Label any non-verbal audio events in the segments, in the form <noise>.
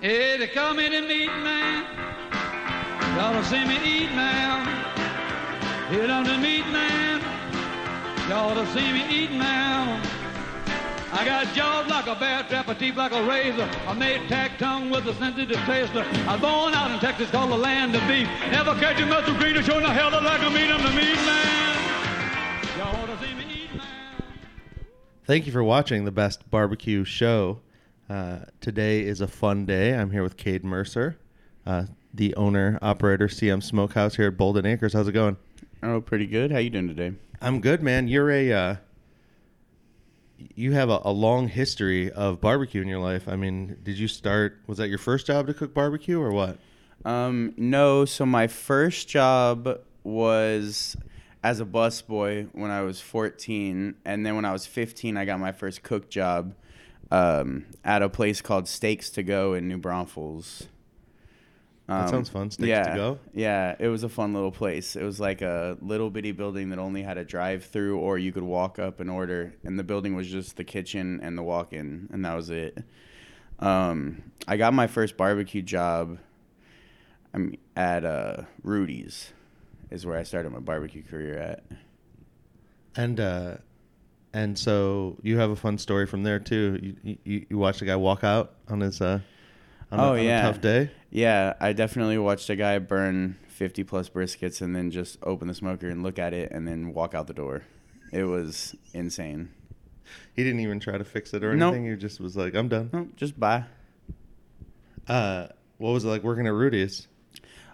Hey, they call me the meat man. Y'all see me eat now. Hit on the meat man. Y'all see me eat now. I got jaws like a bear trap, a teeth like a razor. I made tack tongue with a sensitive taster. I was born out in Texas, called the land of beef. Never catch a muscle greener, showing the hell like a meat. I'm the meat man. Y'all see me eat now. Thank you for watching the best barbecue show. Uh, today is a fun day. I'm here with Cade Mercer, uh, the owner operator CM Smokehouse here at Bolden Acres. How's it going? Oh, pretty good. How you doing today? I'm good, man. You're a uh, you have a, a long history of barbecue in your life. I mean, did you start? Was that your first job to cook barbecue or what? Um, no. So my first job was as a busboy when I was 14, and then when I was 15, I got my first cook job um, at a place called Steaks to Go in New Braunfels. That sounds fun. Steaks to Go? Yeah, it was a fun little place. It was like a little bitty building that only had a drive-through, or you could walk up and order. And the building was just the kitchen and the walk-in, and that was it. Um, I got my first barbecue job. I mean, at uh, Rudy's, is where I started my barbecue career at. And uh, and so you have a fun story from there too. You you, you watched a guy walk out on his uh, on, a, Oh, on a yeah. tough day. Yeah, I definitely watched a guy burn 50 plus briskets and then just open the smoker and look at it and then walk out the door. It was insane. He didn't even try to fix it or Nope. anything. He just was like, "I'm done." Oh, just bye. Uh, what was it like working at Rudy's?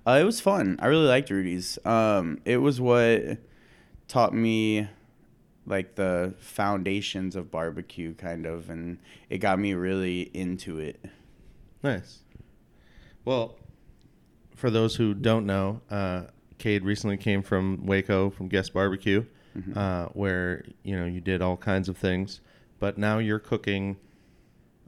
Uh, it was fun. I really liked Rudy's. Um, it was what taught me like the foundations of barbecue, kind of, and it got me really into it. Nice. Well, for those who don't know, uh, Cade recently came from Waco from Guess Barbecue, Mm-hmm. uh, where you know you did all kinds of things, but now you're cooking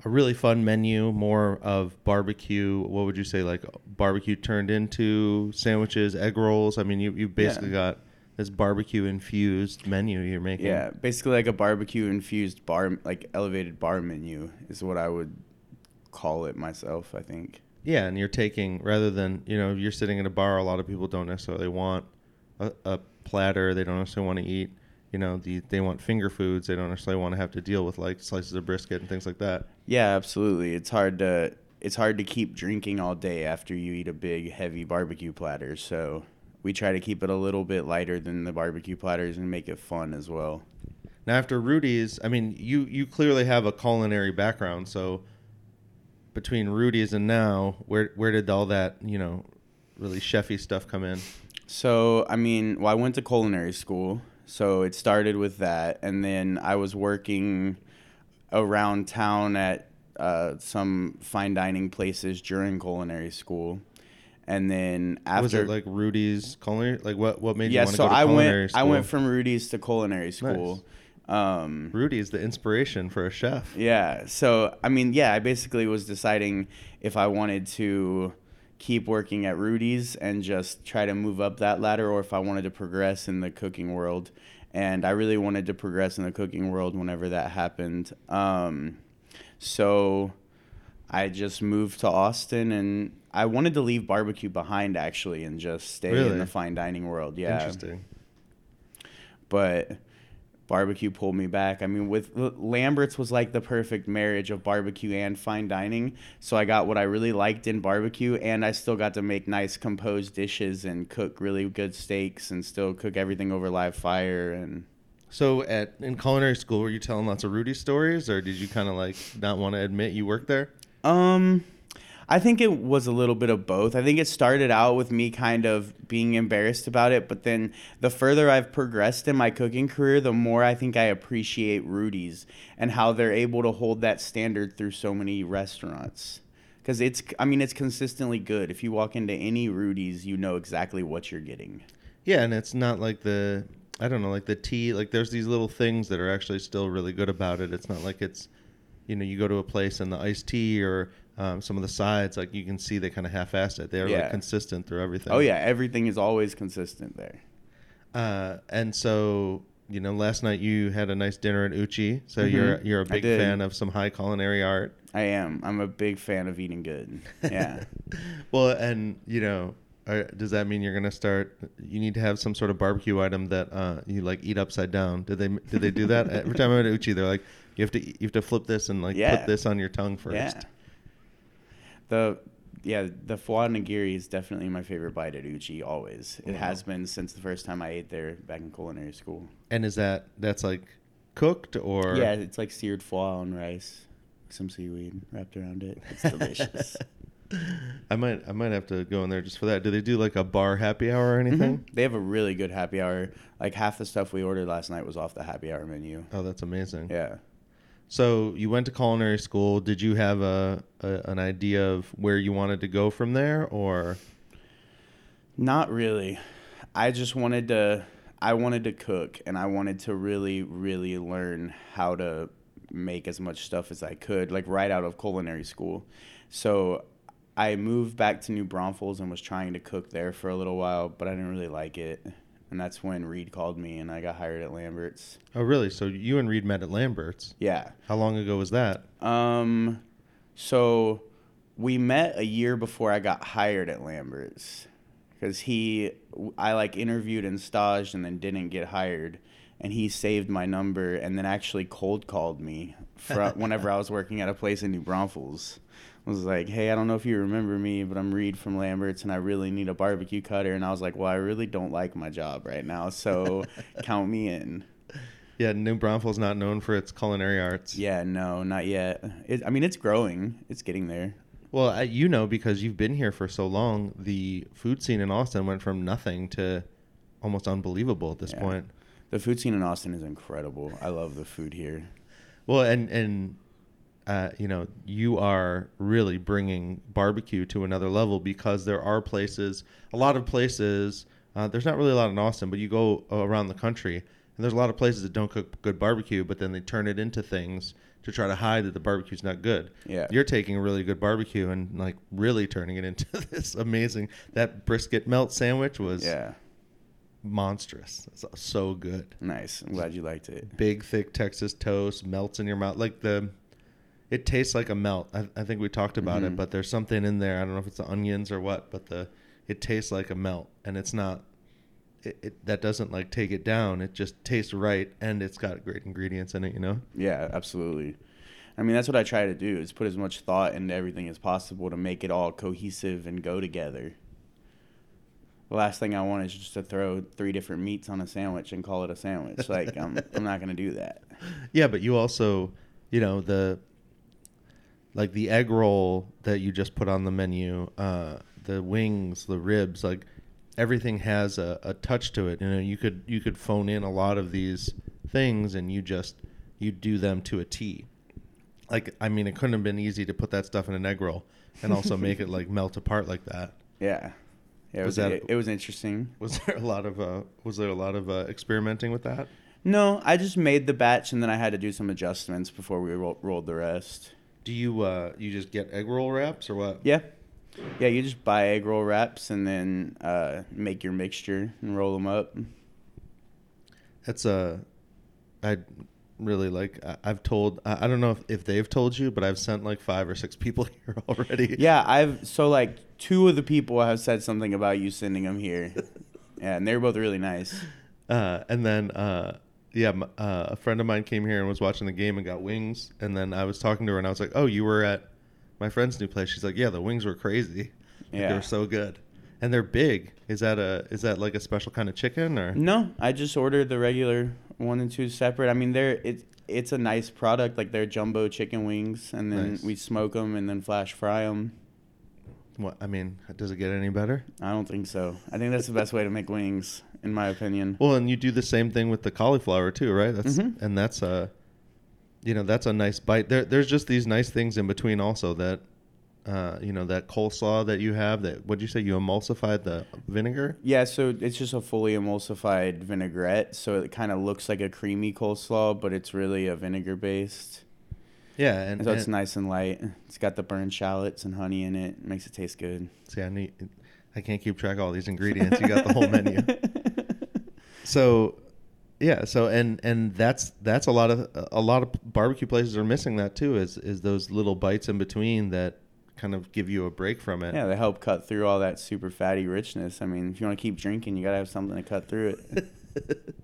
a really fun menu, more of barbecue. What would you say, like barbecue turned into sandwiches, egg rolls? I mean, you you basically got this barbecue infused menu you're making. Yeah, basically like a barbecue infused bar, like elevated bar menu is what I would call it myself. I think. Yeah, and you're taking rather than you know you're sitting at a bar. A lot of people don't necessarily want a, a platter. They don't necessarily want to eat. You know, the, they want finger foods. They don't necessarily want to have to deal with like slices of brisket and things like that. Yeah, absolutely. It's hard to it's hard to keep drinking all day after you eat a big heavy barbecue platter. So we try to keep it a little bit lighter than the barbecue platters and make it fun as well. Now, after Rudy's, I mean, you you clearly have a culinary background. So between Rudy's and now, where where did all that you know really chefy stuff come in? So I mean, well, I went to culinary school, so it started with that, and then I was working around town at uh, some fine dining places during culinary school, and then after Was it like Rudy's culinary? Like what what made you yeah, want to so go to I culinary went school? I went from Rudy's to culinary school. Um, Rudy's the inspiration for a chef. Yeah. So, I mean, yeah, I basically was deciding if I wanted to keep working at Rudy's and just try to move up that ladder or if I wanted to progress in the cooking world. And I really wanted to progress in the cooking world whenever that happened. Um, so I just moved to Austin and I wanted to leave barbecue behind actually and just stay Really? in the fine dining world. Yeah Interesting. but barbecue pulled me back. I mean, with Lambert's was like the perfect marriage of barbecue and fine dining. So I got what I really liked in barbecue, and I still got to make nice composed dishes and cook really good steaks and still cook everything over live fire and. So at in culinary school, were you telling lots of Rudy stories, or did you kind of like not want to admit you worked there? Um, I think it was a little bit of both. I think it started out with me kind of being embarrassed about it, but then the further I've progressed in my cooking career, the more I think I appreciate Rudy's and how they're able to hold that standard through so many restaurants. Because it's, I mean, it's consistently good. If you walk into any Rudy's, you know exactly what you're getting. Yeah, and it's not like the I don't know, like the tea. Like there's these little things that are actually still really good about it. It's not like it's, you know, you go to a place and the iced tea or um, some of the sides, like you can see they kind of half-assed it. They're Yeah. like consistent through everything. Oh, yeah, everything is always consistent there. Uh, and so you know, last night you had a nice dinner at Uchi, so you're you're a big fan of some high culinary art. I am. I'm a big fan of eating good. Yeah. <laughs> well, and you know, are, does that mean you're gonna start? You need to have some sort of barbecue item that uh, you like eat upside down. Did they did they do that <laughs> every time I went to Uchi? They're like, you have to you have to flip this and like Yeah. put this on your tongue first. Yeah. The yeah, the foie nigiri is definitely my favorite bite at Uchi always. It Wow. has been since the first time I ate there back in culinary school. And is that that's like cooked or yeah, it's like seared foie on rice, some seaweed wrapped around it. It's <laughs> delicious. I might I might have to go in there just for that. Do they do like a bar happy hour or anything? Mhm. They have a really good happy hour. Like half the stuff we ordered last night was off the happy hour menu. Oh, that's amazing. Yeah. So you went to culinary school. Did you have a, a an idea of where you wanted to go from there, or Not really. I just wanted to I wanted to cook and I wanted to really really learn how to make as much stuff as I could like right out of culinary school. So I moved back to New Braunfels and was trying to cook there for a little while, but I didn't really like it. And that's when Reed called me and I got hired at Lambert's. oh really? So you and Reed met at Lambert's. Yeah. How long ago was that? Um, so we met a year before I got hired at Lambert's because he, I like interviewed and staged and then didn't get hired, and he saved my number and then actually cold called me for <laughs> whenever I was working at a place in New Braunfels. Was like, hey, I don't know if you remember me, but I'm Reed from Lambert's, and I really need a barbecue cutter. And I was like, well, I really don't like my job right now, so <laughs> count me in. Yeah, New Braunfels not known for its culinary arts. Yeah, no, not yet. It, I mean, it's growing. It's getting there. Well, I, you know because you've been here for so long, the food scene in Austin went from nothing to almost unbelievable at this Yeah. point. The food scene in Austin is incredible. I love the food here. Well, and and uh, you know you are really bringing barbecue to another level because there are places, a lot of places. Uh, there's not really a lot in Austin, but you go around the country, and there's a lot of places that don't cook good barbecue, but then they turn it into things to try to hide that the barbecue's not good. Yeah. You're taking a really good barbecue and like really turning it into <laughs> this amazing. That brisket melt sandwich was Yeah, monstrous. It's so good nice. I'm glad you liked it. big thick Texas toast melts in your mouth like the it tastes like a melt. I, I think we talked about it, Mhm. but there's something in there. I don't know if it's the onions or what, but the it tastes like a melt, and it's not. It, it that doesn't like take it down. It just tastes right, and it's got great ingredients in it. You know. Yeah, absolutely. I mean, that's what I try to do is put as much thought into everything as possible to make it all cohesive and go together. The last thing I want is just to throw three different meats on a sandwich and call it a sandwich. Like I'm, I'm not gonna do that. <laughs> Yeah, but you also, you know, the like the egg roll that you just put on the menu, uh, the wings, the ribs, like everything has a, a touch to it. You know, you could you could phone in a lot of these things and you just you do them to a T. Like I mean, it couldn't have been easy to put that stuff in an egg roll and also <laughs> make it like melt apart like that. Yeah, yeah. It Was was, that- it, it was interesting. Was there a lot of uh, was there a lot of uh, experimenting with that? No, I just made the batch and then I had to do some adjustments before we ro- rolled the rest. Do you uh, you just get egg roll wraps or what? Yeah. Yeah, you just buy egg roll wraps and then uh, make your mixture and roll them up. That's a, I really like. I- I've told. I I don't know if, if they've told you, but I've sent like five or six <laughs> people here already. Yeah, I've so like two of the people have said something about you sending them here. <laughs> Yeah, and they're both really nice. Uh, and then, uh, yeah, uh, a friend of mine came here and was watching the game and got wings. And then I was talking to her and I was like, "Oh, you were at my friend's new place." She's like, "Yeah, the wings were crazy. <laughs> Like, they Yeah. were so good, and they're big. Is that a is that like a special kind of chicken or?" No, I just ordered the regular one and two separate. I mean, they're it's it's a nice product. Like they're jumbo chicken wings, and then Nice. we smoke them and then flash fry them. What I mean, does it get any better? I don't think so. I think that's the best way to make wings, in my opinion. Well, and you do the same thing with the cauliflower too, right? That's Mhm. and that's a, you know, that's a nice bite. There, there's just these nice things in between also that, uh, you know, that coleslaw that you have. That what'd you say? You emulsified the vinegar. Yeah, so it's just a fully emulsified vinaigrette, so it kind of looks like a creamy coleslaw, but it's really a vinegar based. Yeah, and, So it's nice and light. It's got the burned shallots and honey in it. Makes it taste good. See, I need, I can't keep track of all these ingredients. You got the whole menu. <laughs> So, Yeah. So and and that's that's a lot of a lot of barbecue places are missing that too. Is is those little bites in between that kind of give you a break from it. Yeah, they help cut through all that super fatty richness. I mean, if you want to keep drinking, you gotta have something to cut through it.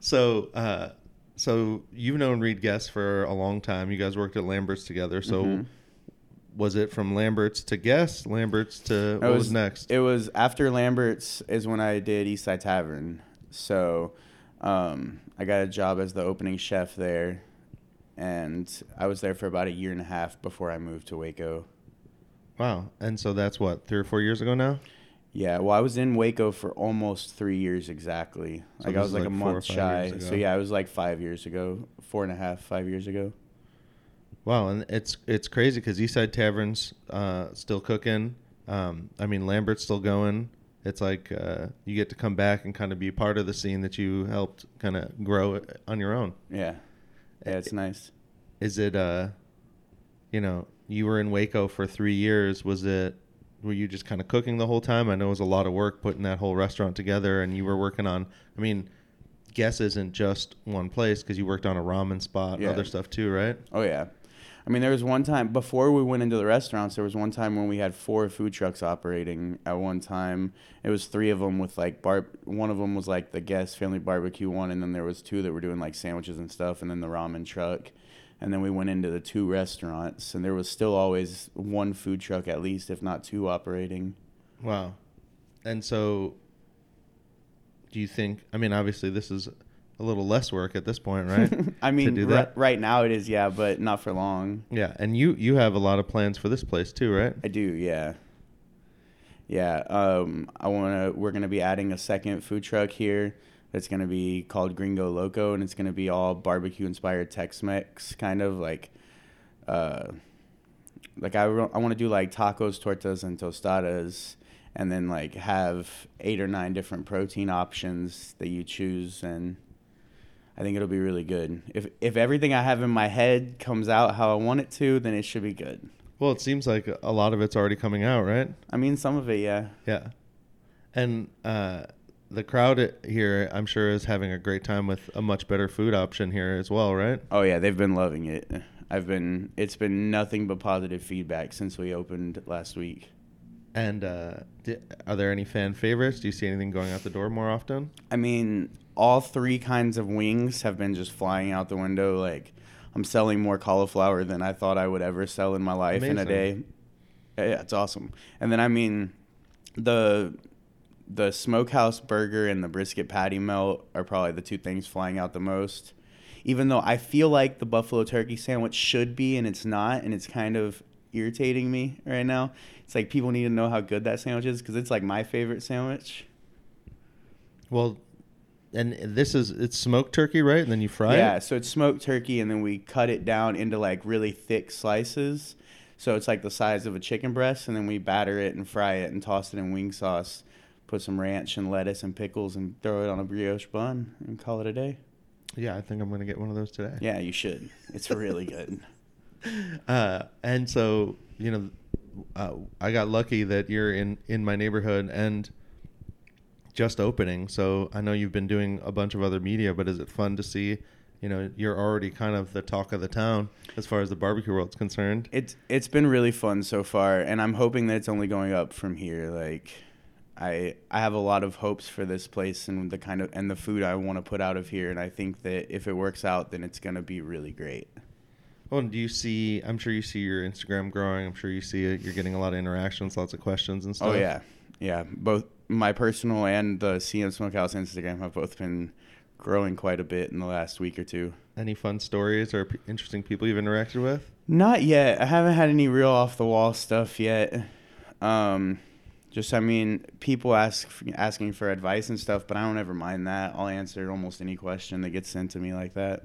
<laughs> so, uh, so you've known Reed Guess for a long time. You guys worked at Lambert's together. So, Mhm. was it from Lambert's to Guess? Lambert's to what It was, next? It was after Lambert's is when I did Eastside Tavern. So um, I got a job as the opening chef there, and I was there for about a year and a half before I moved to Waco. wow. And so that's what three or four years ago now. Yeah, well, I was in Waco for almost three years exactly. So like I was like, like a month shy. So yeah, it was like five years ago, four and a half, five years ago. Wow, and it's it's crazy because Eastside Tavern's uh, still cooking. Um, I mean, Lambert's still going. It's like uh, you get to come back and kind of be part of the scene that you helped kind of grow on your own. Yeah, yeah, it's nice. Is it, uh, you know, you were in Waco for three years. Was it, were you just kind of cooking the whole time? I know it was a lot of work putting that whole restaurant together, and you were working on. I mean, Guess isn't just one place because you worked on a ramen spot, Yeah. other stuff too, right? Oh yeah. I mean, there was one time before we went into the restaurants. There was one time when we had four food trucks operating at one time. It was three of them with like bar. One of them was like the Guess family barbecue one, and then there was two that were doing like sandwiches and stuff, and then the ramen truck. And then we went into the two restaurants, and there was still always one food truck at least, if not two, operating. Wow. And so, do you think? I mean, obviously, this is a little less work at this point, right? <laughs> I mean, to do that. right now it is, yeah, but not for long. Yeah, and you you have a lot of plans for this place too, right? I do, yeah. Yeah, um, I wanna. We're gonna be adding a second food truck here. That's gonna be called Gringo Loco, and it's gonna be all barbecue inspired Tex-Mex, kind of like, uh, like I, I want to do like tacos, tortas, and tostadas, and then like have eight or nine different protein options that you choose, and I think it'll be really good. If if everything I have in my head comes out how I want it to, then it should be good. Well, it seems like a lot of it's already coming out, right? I mean, some of it, yeah. Yeah. And uh, the crowd here, I'm sure, is having a great time with a much better food option here as well, right? Oh yeah, they've been loving it. I've been it's been nothing but positive feedback since we opened last week. And uh, are there any fan favorites? Do you see anything going out the door more often? I mean, all three kinds of wings have been just flying out the window like I'm selling more cauliflower than I thought I would ever sell in my life in a day. Yeah, it's awesome. And then I mean the the smokehouse burger and the brisket patty melt are probably the two things flying out the most. Even though I feel like the buffalo turkey sandwich should be and it's not and it's kind of irritating me right now. It's like people need to know how good that sandwich is cuz it's like my favorite sandwich. Well, and this is it's smoked turkey, right? And then you fry yeah, it. so it's smoked turkey, and then we cut it down into like really thick slices. So it's like the size of a chicken breast, and then we batter it and fry it and toss it in wing sauce. Put some ranch and lettuce and pickles and throw it on a brioche bun and call it a day. Yeah, I think I'm gonna get one of those today. Yeah, you should. It's really good. <laughs> uh, and so you know, uh, I got lucky that you're in in my neighborhood and just opening. So I know you've been doing a bunch of other media, but is it fun to see? You know, you're already kind of the talk of the town as far as the barbecue world's concerned. It's it's been really fun so far, and I'm hoping that it's only going up from here. Like, I I have a lot of hopes for this place and the kind of and the food I want to put out of here, and I think that if it works out, then it's gonna be really great. Well, and do you see? I'm sure you see your Instagram growing. I'm sure you see it. You're getting a lot of interactions, lots of questions and stuff. Oh yeah, yeah. Both my personal and the CM Smokehouse Instagram have both been growing quite a bit in the last week or two. Any fun stories or p- interesting people you've interacted with? Not yet. I haven't had any real off the wall stuff yet. Um, just I mean, people ask asking for advice and stuff, but I don't ever mind that. I'll answer almost any question that gets sent to me like that.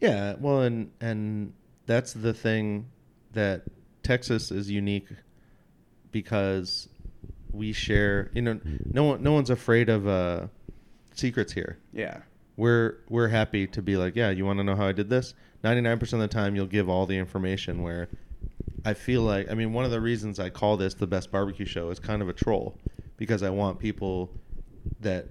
Yeah, well, and and that's the thing that Texas is unique because we share. You know, no one no one's afraid of uh, secrets here. Yeah. We're we're happy to be like, yeah, you want to know how I did this? Ninety nine percent of the time, you'll give all the information. Where I feel like, I mean, one of the reasons I call this the best barbecue show is kind of a troll because I want people that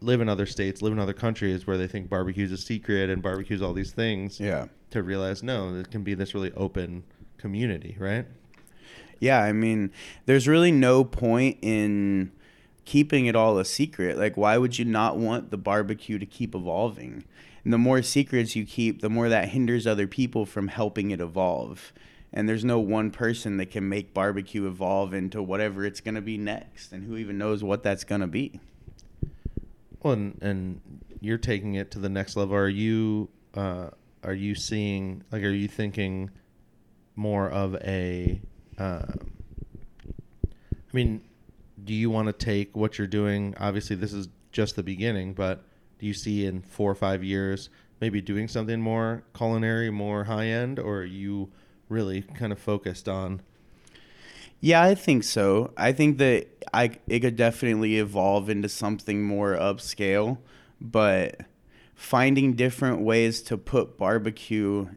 live in other states, live in other countries where they think barbecue's a secret and barbecue's all these things. Yeah. To realize no, it can be this really open community, right? Yeah, I mean, there's really no point in keeping it all a secret. Like, why would you not want the barbecue to keep evolving? And the more secrets you keep, the more that hinders other people from helping it evolve. And there's no one person that can make barbecue evolve into whatever it's going to be next. And who even knows what that's going to be? Well, and, and you're taking it to the next level. Are you uh, are you seeing like are you thinking more of a um, I mean, do you want to take what you're doing? Obviously, this is just the beginning, but do you see in four or five years maybe doing something more culinary, more high end, or are you really kind of focused on? Yeah, I think so. I think that I it could definitely evolve into something more upscale, but finding different ways to put barbecue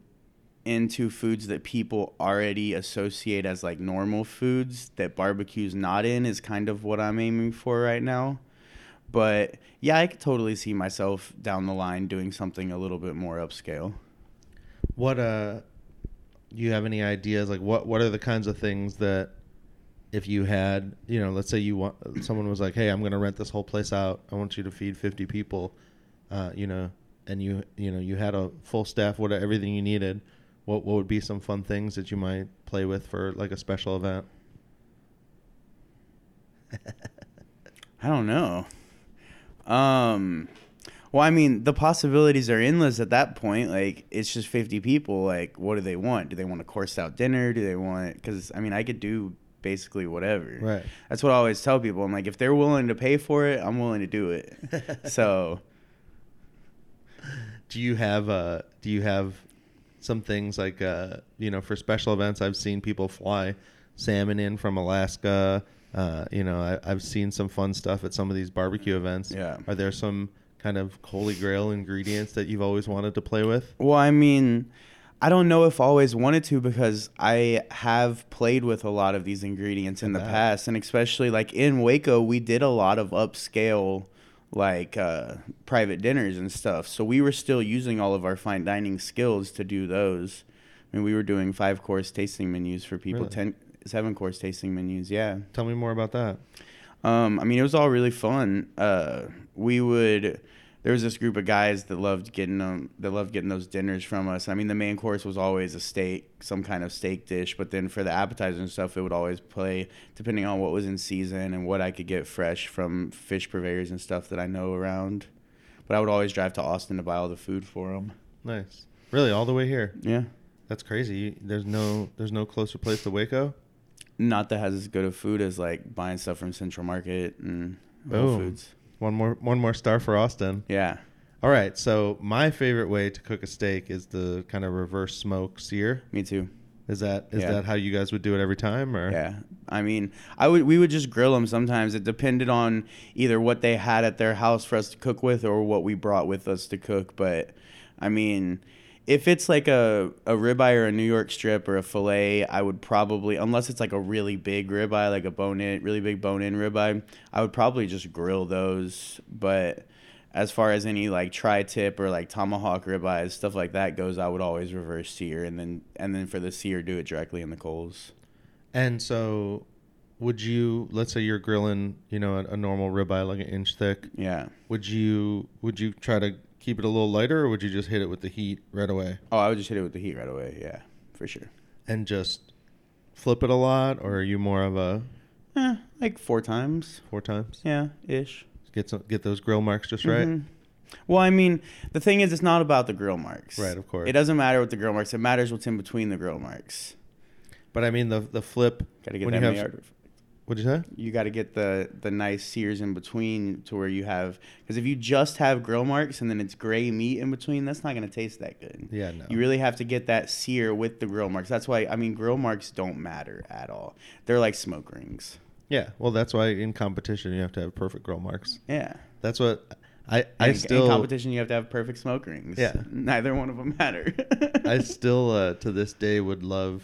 into foods that people already associate as like normal foods that barbecue's not in is kind of what I'm aiming for right now. But yeah, I could totally see myself down the line doing something a little bit more upscale. What uh do you have any ideas like what what are the kinds of things that if you had, you know, let's say you want someone was like, "Hey, I'm going to rent this whole place out. I want you to feed 50 people." Uh, you know, and you you know, you had a full staff, what everything you needed. What what would be some fun things that you might play with for like a special event? <laughs> I don't know. Um, well, I mean, the possibilities are endless at that point. Like, it's just 50 people. Like, what do they want? Do they want a course out dinner? Do they want, because, I mean, I could do basically whatever. Right. That's what I always tell people. I'm like, if they're willing to pay for it, I'm willing to do it. <laughs> so, do you have uh do you have some things like uh you know for special events I've seen people fly salmon in from Alaska uh you know I, I've seen some fun stuff at some of these barbecue events Yeah. are there some kind of holy grail ingredients that you've always wanted to play with well, I mean, I don't know if I always wanted to because I have played with a lot of these ingredients in the past, and especially like in Waco, we did a lot of upscale like uh, private dinners and stuff. So we were still using all of our fine dining skills to do those. I mean, we were doing five course tasting menus for people, Really? ten, seven course tasting menus. Yeah. tell me more about that Um, I mean, it was all really fun. Uh, we would. There was this group of guys that loved getting them. That loved getting those dinners from us. I mean, the main course was always a steak, some kind of steak dish. But then for the appetizers and stuff, it would always play depending on what was in season and what I could get fresh from fish purveyors and stuff that I know around. But I would always drive to Austin to buy all the food for them. nice really all the way here Yeah, that's crazy there's no there's no closer place to Waco not that has as good of food as like buying stuff from Central Market and Whole Boom. Foods. one more one more star for Austin Yeah. all right so my favorite way to cook a steak is the kind of reverse smoke sear Me too. Is that is Yeah. that how you guys would do it every time, or Yeah, I mean, I would we would just grill them. Sometimes it depended on either what they had at their house for us to cook with, or what we brought with us to cook. But I mean, if it's like a a ribeye or a New York strip or a fillet, I would probably, unless it's like a really big ribeye, like a bone in, really big bone in ribeye, I would probably just grill those. But as far as any like tri-tip or like tomahawk ribeyes, stuff like that goes, I would always reverse sear and then and then for the sear, do it directly in the coals. And so, would you? Let's say you're grilling, you know, a, a normal ribeye like an inch thick. Yeah. Would you? Would you try to keep it a little lighter, or would you just hit it with the heat right away Oh, I would just hit it with the heat right away. Yeah, for sure. and just flip it a lot, or are you more of a Eh, like four times. four times? Yeah, ish. Get some, get those grill marks just right. Mhm. Well, I mean, the thing is, it's not about the grill marks. Right, of course. It doesn't matter what the grill marks. It matters what's in between the grill marks. But I mean the the flip. Got to get when that you have. What'd you say? You got to get the the nice sears in between to where you have because if you just have grill marks and then it's gray meat in between, that's not gonna taste that good. Yeah, no. You really have to get that sear with the grill marks. That's why I mean grill marks don't matter at all. They're like smoke rings. yeah. Well, that's why in competition you have to have perfect grill marks. Yeah. That's what I I in, still in competition you have to have perfect smoke rings. Yeah. <laughs> Neither one of them matter. <laughs> I still uh, to this day would love.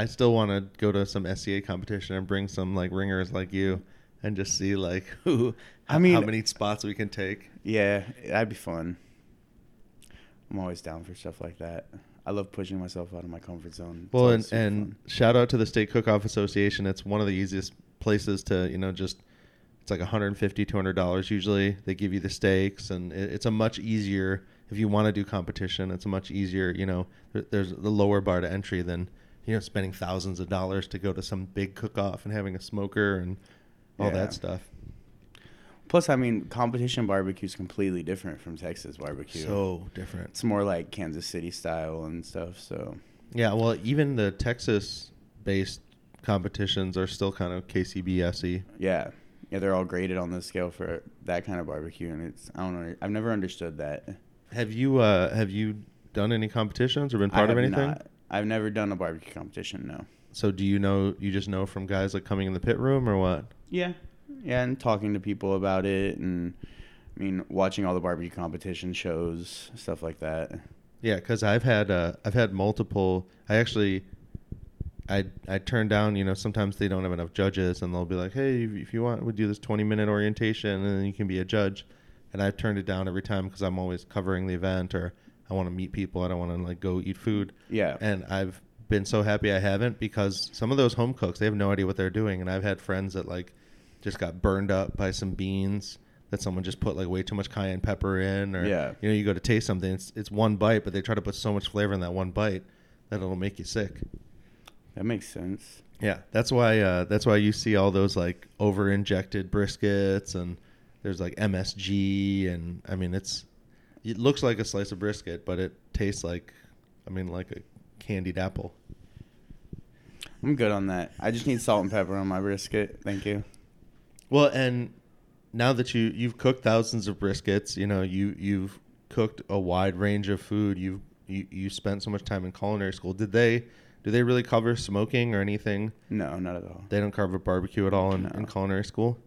I still want to go to some SCA competition and bring some like ringers like you, and just see like <laughs> who I mean, how many spots we can take. Yeah, that'd be fun. I'm always down for stuff like that. I love pushing myself out of my comfort zone. Well, and, and fun. shout out to the Steak Cook Off Association. It's one of the easiest places to, you know, just it's like 150 200 dollars usually. They give you the steaks, and it, it's a much easier if you want to do competition. It's a much easier, you know. there- There's the lower bar to entry than you know spending thousands of dollars to go to some big cook off and having a smoker and all Yeah. that stuff. Plus, I mean, competition barbecue is completely different from Texas barbecue. So different. it's more like Kansas City style and stuff. So Yeah, well, even the Texas-based competitions are still kind of KCBSy. yeah, yeah, they're all graded on the scale for that kind of barbecue, and it's I don't know. I've never understood that. Have you uh, have you done any competitions or been part of anything? not. I've never done a barbecue competition. No. So do you know? You just know from guys like coming in the pit room or what? Yeah, yeah, and talking to people about it, and I mean, watching all the barbecue competition shows, stuff like that. Yeah, because I've had uh, I've had multiple. I actually, I I turn down. You know, sometimes they don't have enough judges, and they'll be like, "Hey, if if you want, we do this twenty minute orientation, and then you can be a judge." And I've turned it down every time because I'm always covering the event, or I want to meet people. I don't want to like go eat food. Yeah, And I've been so happy I haven't because some of those home cooks they have no idea what they're doing, and I've had friends that like just got burned up by some beans that someone just put like way too much cayenne pepper in, or Yeah. you know you go to taste something, it's it's one bite, but they try to put so much flavor in that one bite that it'll make you sick. that makes sense. Yeah, that's why uh, that's why you see all those like over injected briskets and there's like MSG and I mean it's it looks like a slice of brisket, but it tastes like I mean like a candied apple. I'm good on that. I just need salt and pepper on my brisket. Thank you. Well, and now that you you've cooked thousands of briskets, you know you you've cooked a wide range of food. You've you you spent so much time in culinary school. Did they do they really cover smoking or anything? No, not at all. They don't cover barbecue at all in, in culinary school.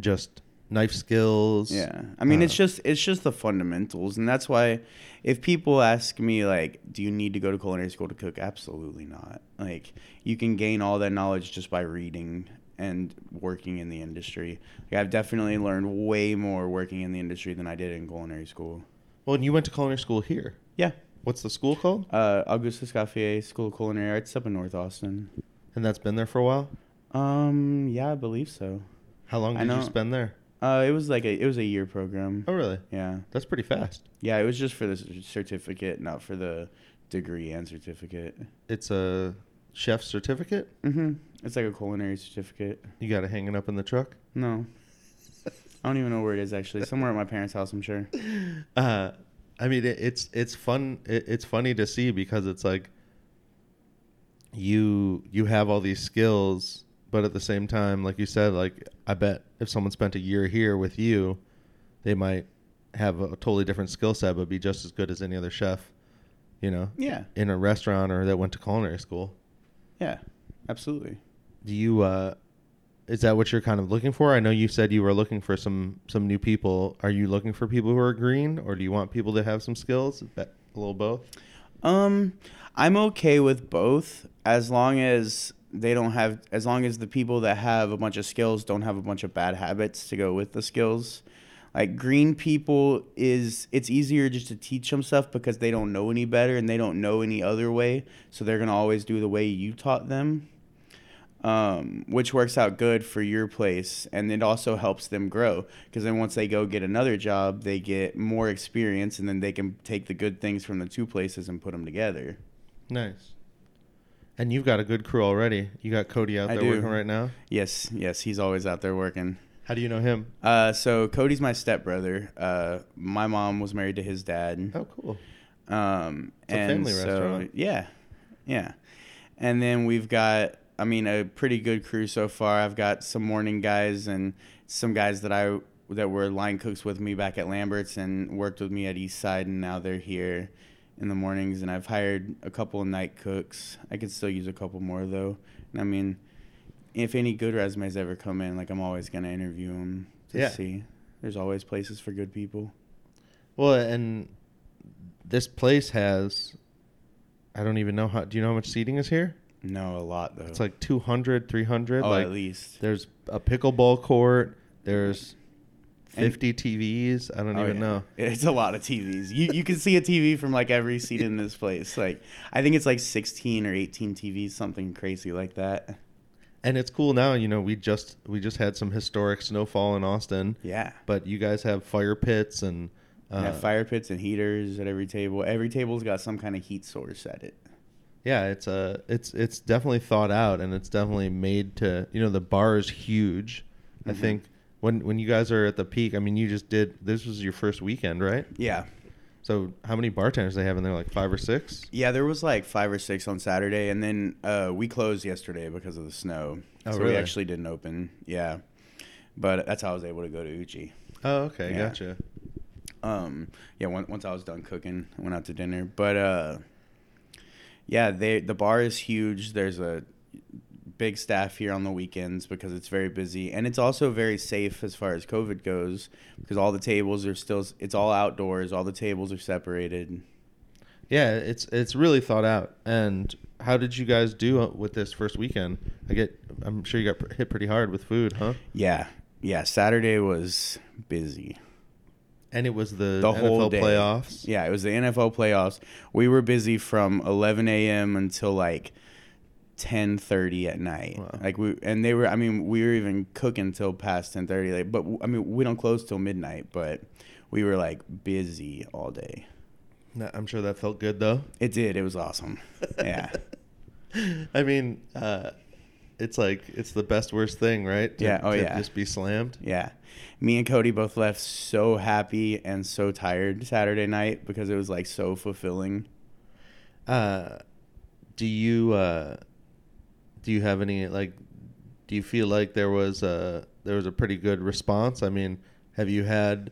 Just knife skills. Yeah, I mean, uh, it's just it's just the fundamentals, and that's why if people ask me like, do you need to go to culinary school to cook? Absolutely not. Like, you can gain all that knowledge just by reading and working in the industry. Like, I've definitely learned way more working in the industry than I did in culinary school. Well, and you went to culinary school here. Yeah, What's the school called? uh, Auguste Escoffier School of Culinary Arts up in North Austin. And that's been there for a while. Um, yeah, I believe so. How long did you spend there? Uh, it was like a it was a year program. Oh, really? Yeah, That's pretty fast. yeah, it was just for the certificate, not for the degree and certificate. It's a chef certificate. Mm-hmm. It's like a culinary certificate. You got it hanging up in the truck. No, I don't even know where it is actually. Somewhere at my parents' house, I'm sure. <laughs> uh, I mean, it, it's it's fun. It, it's funny to see because it's like you you have all these skills, but at the same time, like you said, like I bet if someone spent a year here with you, they might have a totally different skill set, but be just as good as any other chef. You know, Yeah, in a restaurant or that went to culinary school. yeah, absolutely. Do you? uh Is that what you're kind of looking for? I know you said you were looking for some some new people. Are you looking for people who are green, or do you want people to have some skills? A little both. Um, I'm okay with both as long as they don't have, as long as the people that have a bunch of skills don't have a bunch of bad habits to go with the skills. Like green people is it's easier just to teach them stuff because they don't know any better and they don't know any other way, so they're gonna always do the way you taught them. Um, which works out good for your place and it also helps them grow because then once they go get another job they get more experience and then they can take the good things from the two places and put them together Nice. And you've got a good crew already. You got Cody out I there do. working right now. yes yes he's always out there working How do you know him? uh, so cody's my stepbrother uh, my mom was married to his dad Oh, cool. Um, It's a and family so, restaurant. Yeah, yeah. And then we've got, I mean, a pretty good crew so far. I've got some morning guys and some guys that I that were line cooks with me back at Lambert's and worked with me at Eastside, and now they're here in the mornings. And I've hired a couple of night cooks. I could still use a couple more though. And I mean, if any good resumes ever come in, like I'm always gonna interview them to Yeah. see. There's always places for good people. Well, and this place has. I don't even know how. Do you know how much seating is here? No, a lot though. It's like 200, 300. oh, like at least. there's a pickleball court. There's And- 50 TVs. I don't Oh, even yeah. know. <laughs> It's a lot of TVs. You you can see a TV from like every seat in this place. Like I think it's like 16 or 18 TVs, something crazy like that. And it's cool now. You know, we just we just had some historic snowfall in Austin, Yeah. but you guys have fire pits and uh, yeah, fire pits and heaters at every table. Every table's got some kind of heat source at it. yeah, it's a it's it's definitely thought out and it's definitely made to you know the bar is huge. I Mhm. think when when you guys are at the peak, I mean, you just did this was your first weekend, right? Yeah. So how many bartenders they have in there? Like five or six? Yeah, there was like five or six on Saturday, and then uh, we closed yesterday because of the snow. Oh, so really? we actually didn't open. Yeah, but that's how I was able to go to Uchi. Oh, okay, Yeah. gotcha. Um, yeah, once, once I was done cooking, I went out to dinner. But uh, yeah, they the bar is huge. There's a big staff here on the weekends because it's very busy, and it's also very safe as far as COVID goes because all the tables are still. It's all outdoors. All the tables are separated. Yeah, it's it's really thought out. And how did you guys do with this first weekend? I get, I'm sure you got hit pretty hard with food, huh? Yeah, yeah. Saturday was busy. And it was the, the NFL whole day. playoffs. Yeah, it was the NFL playoffs. We were busy from 11 a.m. until like 10:30 at night. Wow. Like we and they were. I mean, we were even cooking till past 10:30. Like, but I mean, we don't close till midnight. But we were like busy all day. I'm sure that felt good though. It did. It was awesome. Yeah. <laughs> I mean, uh, it's like it's the best worst thing, right? To, Yeah, oh, to yeah. Just be slammed. Yeah. Me and Cody both left so happy and so tired Saturday night because it was like so fulfilling. Uh, do you uh, do you have any like? Do you feel like there was a there was a pretty good response? I mean, have you had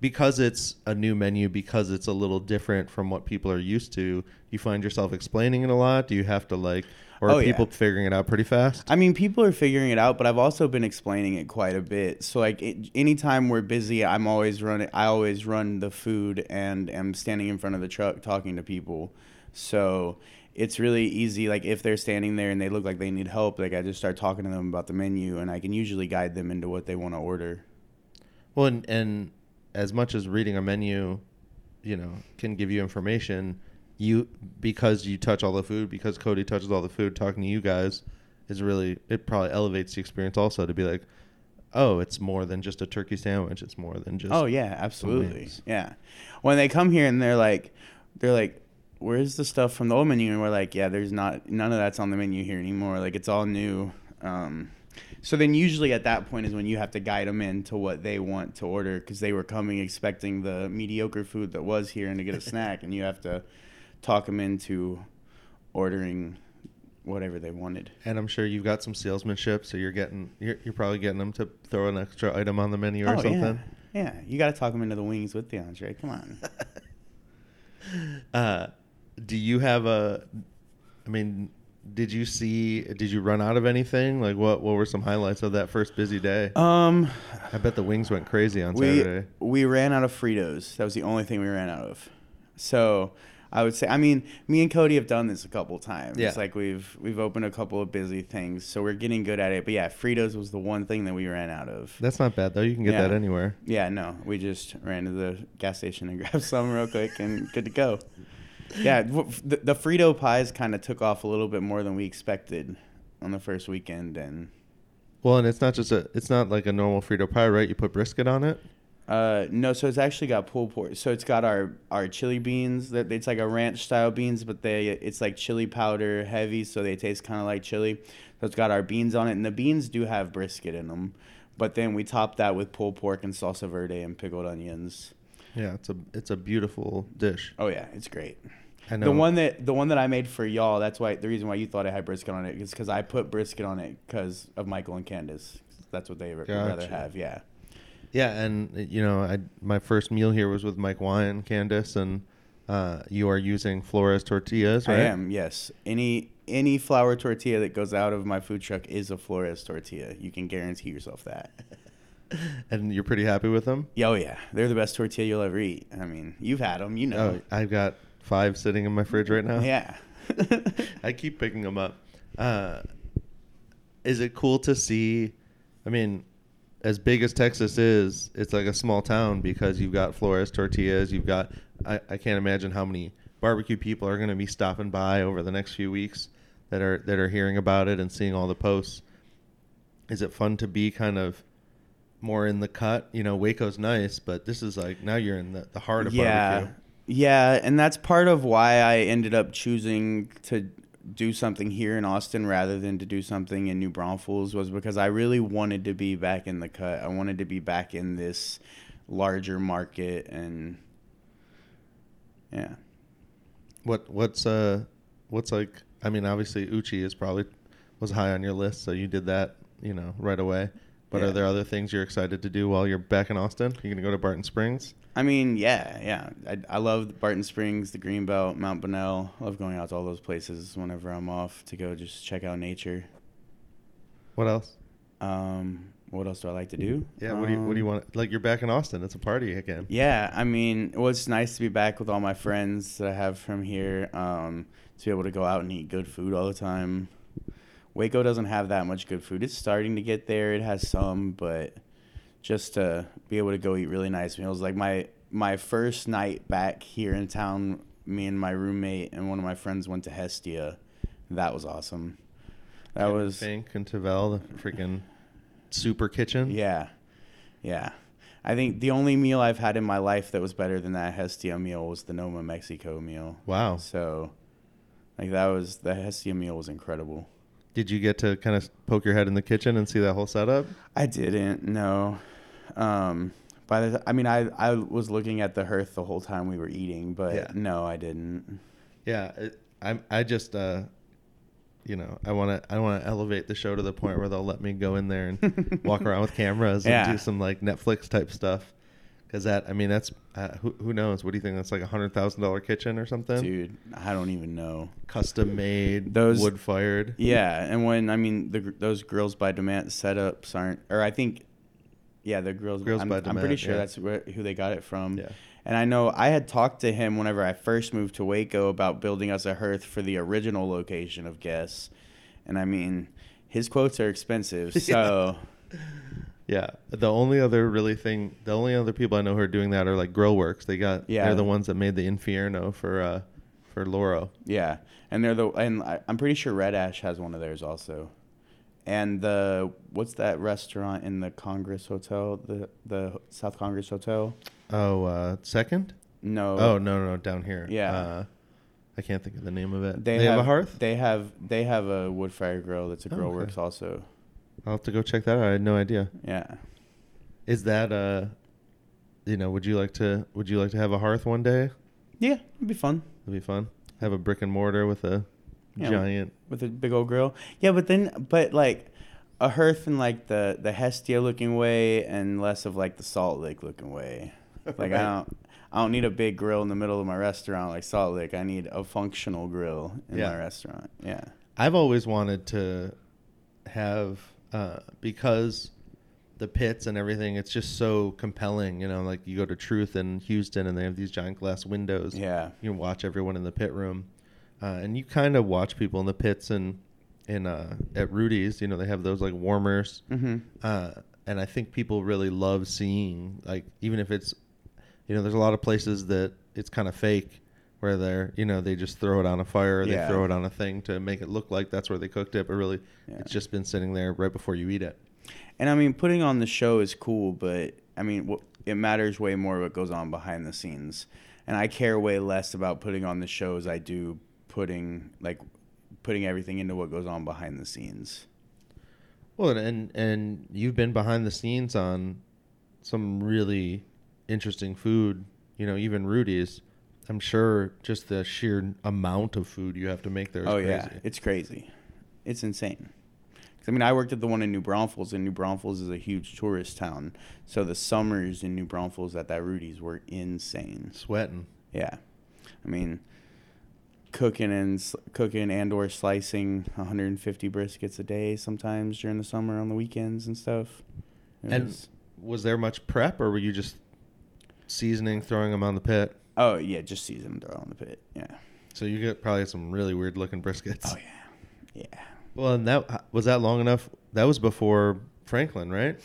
because it's a new menu because it's a little different from what people are used to? You find yourself explaining it a lot. Do you have to like, or are Oh, yeah. people figuring it out pretty fast? I mean, people are figuring it out, but I've also been explaining it quite a bit. So like, it, anytime we're busy, I'm always running. I always run the food and am standing in front of the truck talking to people. So it's really easy. Like if they're standing there and they look like they need help, like I just start talking to them about the menu, and I can usually guide them into what they want to order. Well, and, and as much as reading a menu, you know, can give you information, you because you touch all the food, because Cody touches all the food, talking to you guys is really it probably elevates the experience also to be like, oh, it's more than just a turkey sandwich. It's more than just Oh yeah, absolutely. Yeah. When they come here and they're like, they're like, "Where's the stuff from the old menu?" And we're like, "Yeah, there's not none of that's on the menu here anymore. Like it's all new." Um, so then usually at that point is when you have to guide them into what they want to order because they were coming expecting the mediocre food that was here and to get a snack, and you have to talk them into ordering whatever they wanted. And I'm sure you've got some salesmanship, so you're getting you're, you're probably getting them to throw an extra item on the menu or oh something. yeah, yeah. You got to talk them into the wings with the entree. Come on. <laughs> Uh, do you have a? I mean, did you see? Did you run out of anything? Like, what? What were some highlights of that first busy day? Um, I bet the wings went crazy on we Saturday. we ran out of Fritos. That was the only thing we ran out of. So I would say, I mean, me and Cody have done this a couple times. Yeah. It's like we've we've opened a couple of busy things, so we're getting good at it. But yeah, Fritos was the one thing that we ran out of. That's not bad though. You can get Yeah. that anywhere. Yeah, no, we just ran to the gas station and <laughs> grabbed some real quick and good to go. Yeah, the, the Frito pies kind of took off a little bit more than we expected on the first weekend, and Well, and it's not just a. It's not like a normal Frito pie, right? You put brisket on it. Uh, no, so it's actually got pulled pork. So it's got our our chili beans. That it's like a ranch style beans, but they it's like chili powder heavy, so they taste kind of like chili. So it's got our beans on it, and the beans do have brisket in them. But then we top that with pulled pork and salsa verde and pickled onions. Yeah, it's a it's a beautiful dish. Oh yeah, it's great. I know. The one that the one that I made for y'all. That's why the reason why you thought I had brisket on it is because I put brisket on it because of Michael and Candace. That's what they would rather have. Yeah. Yeah, and you know, I my first meal here was with Mike Wine, Candace, and uh, you are using Flores tortillas, right? I am, yes. Any any flour tortilla that goes out of my food truck is a Flores tortilla. You can guarantee yourself that. <laughs> <laughs> And you're pretty happy with them. Yeah, Oh yeah, they're the best tortilla you'll ever eat. I mean, you've had them, you know. Oh, I've got five sitting in my fridge right now. Yeah, <laughs> I keep picking them up. Uh, is it cool to see? I mean, as big as Texas is, it's like a small town because you've got Flores tortillas. You've got I, I can't imagine how many barbecue people are going to be stopping by over the next few weeks that are that are hearing about it and seeing all the posts. Is it fun to be kind of more in the cut? You know, Waco's nice, but this is like now you're in the, the heart of yeah. barbecue. Yeah, and that's part of why I ended up choosing to do something here in Austin rather than to do something in New Braunfels was because I really wanted to be back in the cut. I wanted to be back in this larger market and yeah. What what's uh what's like? I mean, obviously Uchi is probably was high on your list, so you did that, you know, right away. But Yeah. are there other things you're excited to do while you're back in Austin? You're gonna go to Barton Springs. I mean, yeah, yeah. I, I love Barton Springs, the Greenbelt, Mount Bonnell. I love going out to all those places whenever I'm off to go just check out nature. What else? Um, what else do I like to do? Yeah. What do you What do you Um, want? Like you're back in Austin. It's a party again. Yeah, I mean, well, it's nice to be back with all my friends that I have from here. Um, to be able to go out and eat good food all the time. Waco doesn't have that much good food. It's starting to get there. It has some, but just to be able to go eat really nice meals. Like my my first night back here in town, me and my roommate and one of my friends went to Hestia. That was awesome. That was Fink and Tavel, the freaking super kitchen. yeah, yeah. I think the only meal I've had in my life that was better than that Hestia meal was the Noma Mexico meal. Wow. So, like that was the Hestia meal was incredible. Did you get to kind of poke your head in the kitchen and see that whole setup? I didn't no. Um, by the I mean I I was looking at the hearth the whole time we were eating, but Yeah. no, I didn't. Yeah, it, I I just uh, you know, I want to I want to elevate the show to the point where they'll let me go in there and <laughs> walk around with cameras and Yeah. do some like Netflix type stuff. Because that, I mean, that's uh, who who knows? What do you think? That's like a hundred thousand dollar kitchen or something? Dude, I don't even know. Custom made, Those- wood fired. Yeah, and when I mean the those Grills by Demant setups aren't, or I think, yeah, the grills. Grills I'm, by I'm pretty sure yeah. that's where, who they got it from. Yeah. And I know I had talked to him whenever I first moved to Waco about building us a hearth for the original location of Guess, and I mean, his quotes are expensive, <laughs> so Yeah. The only other really thing, the only other people I know who are doing that are like Grillworks. They got, Yeah. they're the ones that made the Infierno for uh for Loro. yeah. And they're the and I, I'm pretty sure Red Ash has one of theirs also. And the what's that restaurant in the Congress Hotel, the the South Congress Hotel? Oh, uh, second? No. Oh no, no, down here. Yeah. Uh, I can't think of the name of it. They, They, have, a hearth. They have they have a wood fire grill that's a Oh, grill okay. works also. I'll have to go check that out. I had no idea. Yeah. Is that uh, you know, would you like to would you like to have a hearth one day? Yeah, it'd be fun. It'd be fun. Have a brick and mortar with a Yeah. giant. with a big old grill. Yeah, but then but like a hearth in like the the Hestia looking way and less of like the Salt Lick looking way. <laughs> Like Right. I don't I don't need a big grill in the middle of my restaurant like Salt Lick. I need a functional grill in Yeah. my restaurant. Yeah. I've always wanted to have uh, because the pits and everything. It's just so compelling. You know, like you go to Truth in Houston and they have these giant glass windows. Yeah. you can watch everyone in the pit room, uh, and you kind of watch people in the pits and in uh, at Rudy's. You know, they have those like warmers, Mhm. uh, and I think people really love seeing like even if it's, you know, there's a lot of places that it's kind of fake. Where they're, you know, they just throw it on a fire, or they Yeah. throw it on a thing to make it look like that's where they cooked it, but really, Yeah. it's just been sitting there right before you eat it. And I mean, putting on the show is cool, but I mean, wh- it matters way more what goes on behind the scenes. And I care way less about putting on the show as I do putting like putting everything into what goes on behind the scenes. Well, and and you've been behind the scenes on some really interesting food. You know, even Rudy's. I'm sure just the sheer amount of food you have to make there is oh crazy. yeah, it's crazy. It's insane. I mean, I worked at the one in New Braunfels, and New Braunfels is a huge tourist town. So the summers in New Braunfels at that Rudy's were insane. Sweating. Yeah, I mean, cooking and cooking and or slicing 150 briskets a day sometimes during the summer on the weekends and stuff. It And was- was there much prep, or were you just seasoning, throwing them on the pit? Oh yeah, just season throw in the pit. Yeah, So you get probably some really weird looking briskets. Oh yeah, yeah. Well, and that was that long enough. That was before Franklin, right?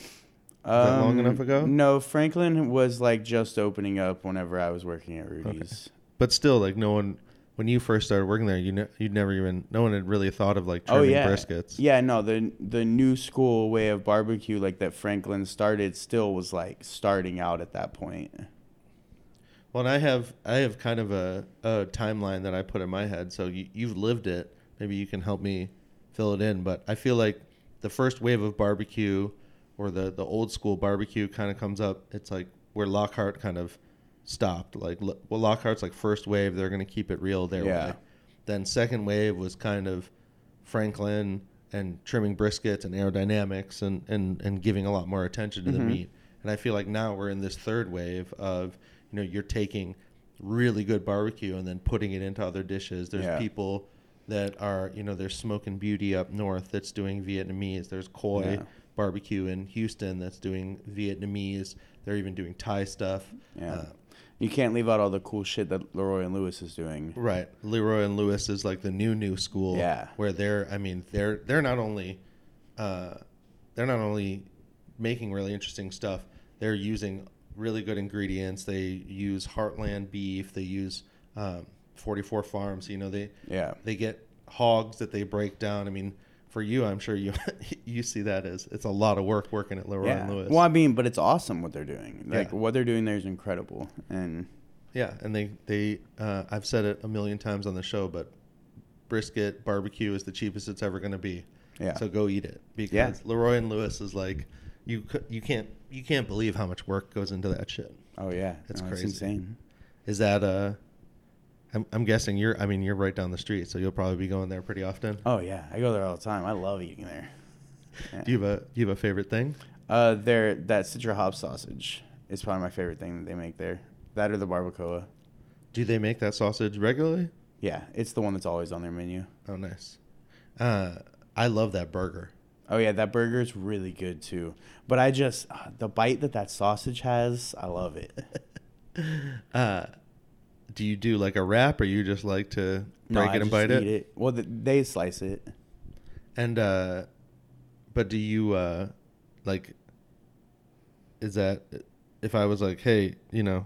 that long enough ago? Um, No, Franklin was like just opening up whenever I was working at Rudy's. But still, like no one when you first started working there, you ne- you'd never even no one had really thought of like Oh trimming yeah, briskets. yeah. No, the the new school way of barbecue, like that Franklin started, still was like starting out at that point. Well, and I have I have kind of a, a timeline that I put in my head. So you, you've lived it. Maybe you can help me fill it in. But I feel like the first wave of barbecue, or the the old school barbecue, kind of comes up. It's like where Lockhart kind of stopped. Like well, Lockhart's like first wave. They're going to keep it real their Yeah. way. Then second wave was kind of Franklin and trimming briskets and aerodynamics and, and, and giving a lot more attention to the Mhm. meat. And I feel like now we're in this third wave of, you know, you're taking really good barbecue and then putting it into other dishes. There's Yeah. people that are, you know, there's Smoking Beauty up north that's doing Vietnamese. There's Khói Yeah. Barbecue in Houston that's doing Vietnamese. They're even doing Thai stuff. Yeah. Uh, You can't leave out all the cool shit that Leroy and Lewis is doing. Right. Leroy and Lewis is like the new new school. Yeah. Where they're I mean, they're they're not only uh they're not only making really interesting stuff, they're using really good ingredients. They use Heartland beef, they use um, 44 farms, you know, they Yeah. they get hogs that they break down. I mean, for you, I'm sure you <laughs> you see that as it's a lot of work working at Leroy Yeah. and Lewis. Well, I mean, but it's awesome what they're doing. Like Yeah. what they're doing there is incredible. And Yeah, and they they uh, I've said it a million times on the show, but brisket barbecue is the cheapest it's ever going to be. Yeah. So go eat it because Yeah. Leroy and Lewis is like you you can't you can't believe how much work goes into that shit. oh yeah, That's No, crazy. insane. Is that uh? I'm I'm guessing you're I mean you're right down the street, so you'll probably be going there pretty often. Oh yeah, I go there all the time. I love eating there. Yeah. Do you have a do you have a favorite thing? Uh, there that Citra hop sausage is probably my favorite thing that they make there. That or the barbacoa. Do they make that sausage regularly? Yeah, it's the one that's always on their menu. Oh, nice. Uh, I love that burger. Oh yeah, that burger is really good too. But I just uh, the bite that that sausage has, I love it. <laughs> Uh, do you do like a wrap, or you just like to No, break I it and bite it? eat it. Well, th they slice it. And uh, but do you uh, like? Is that if I was like, hey, you know,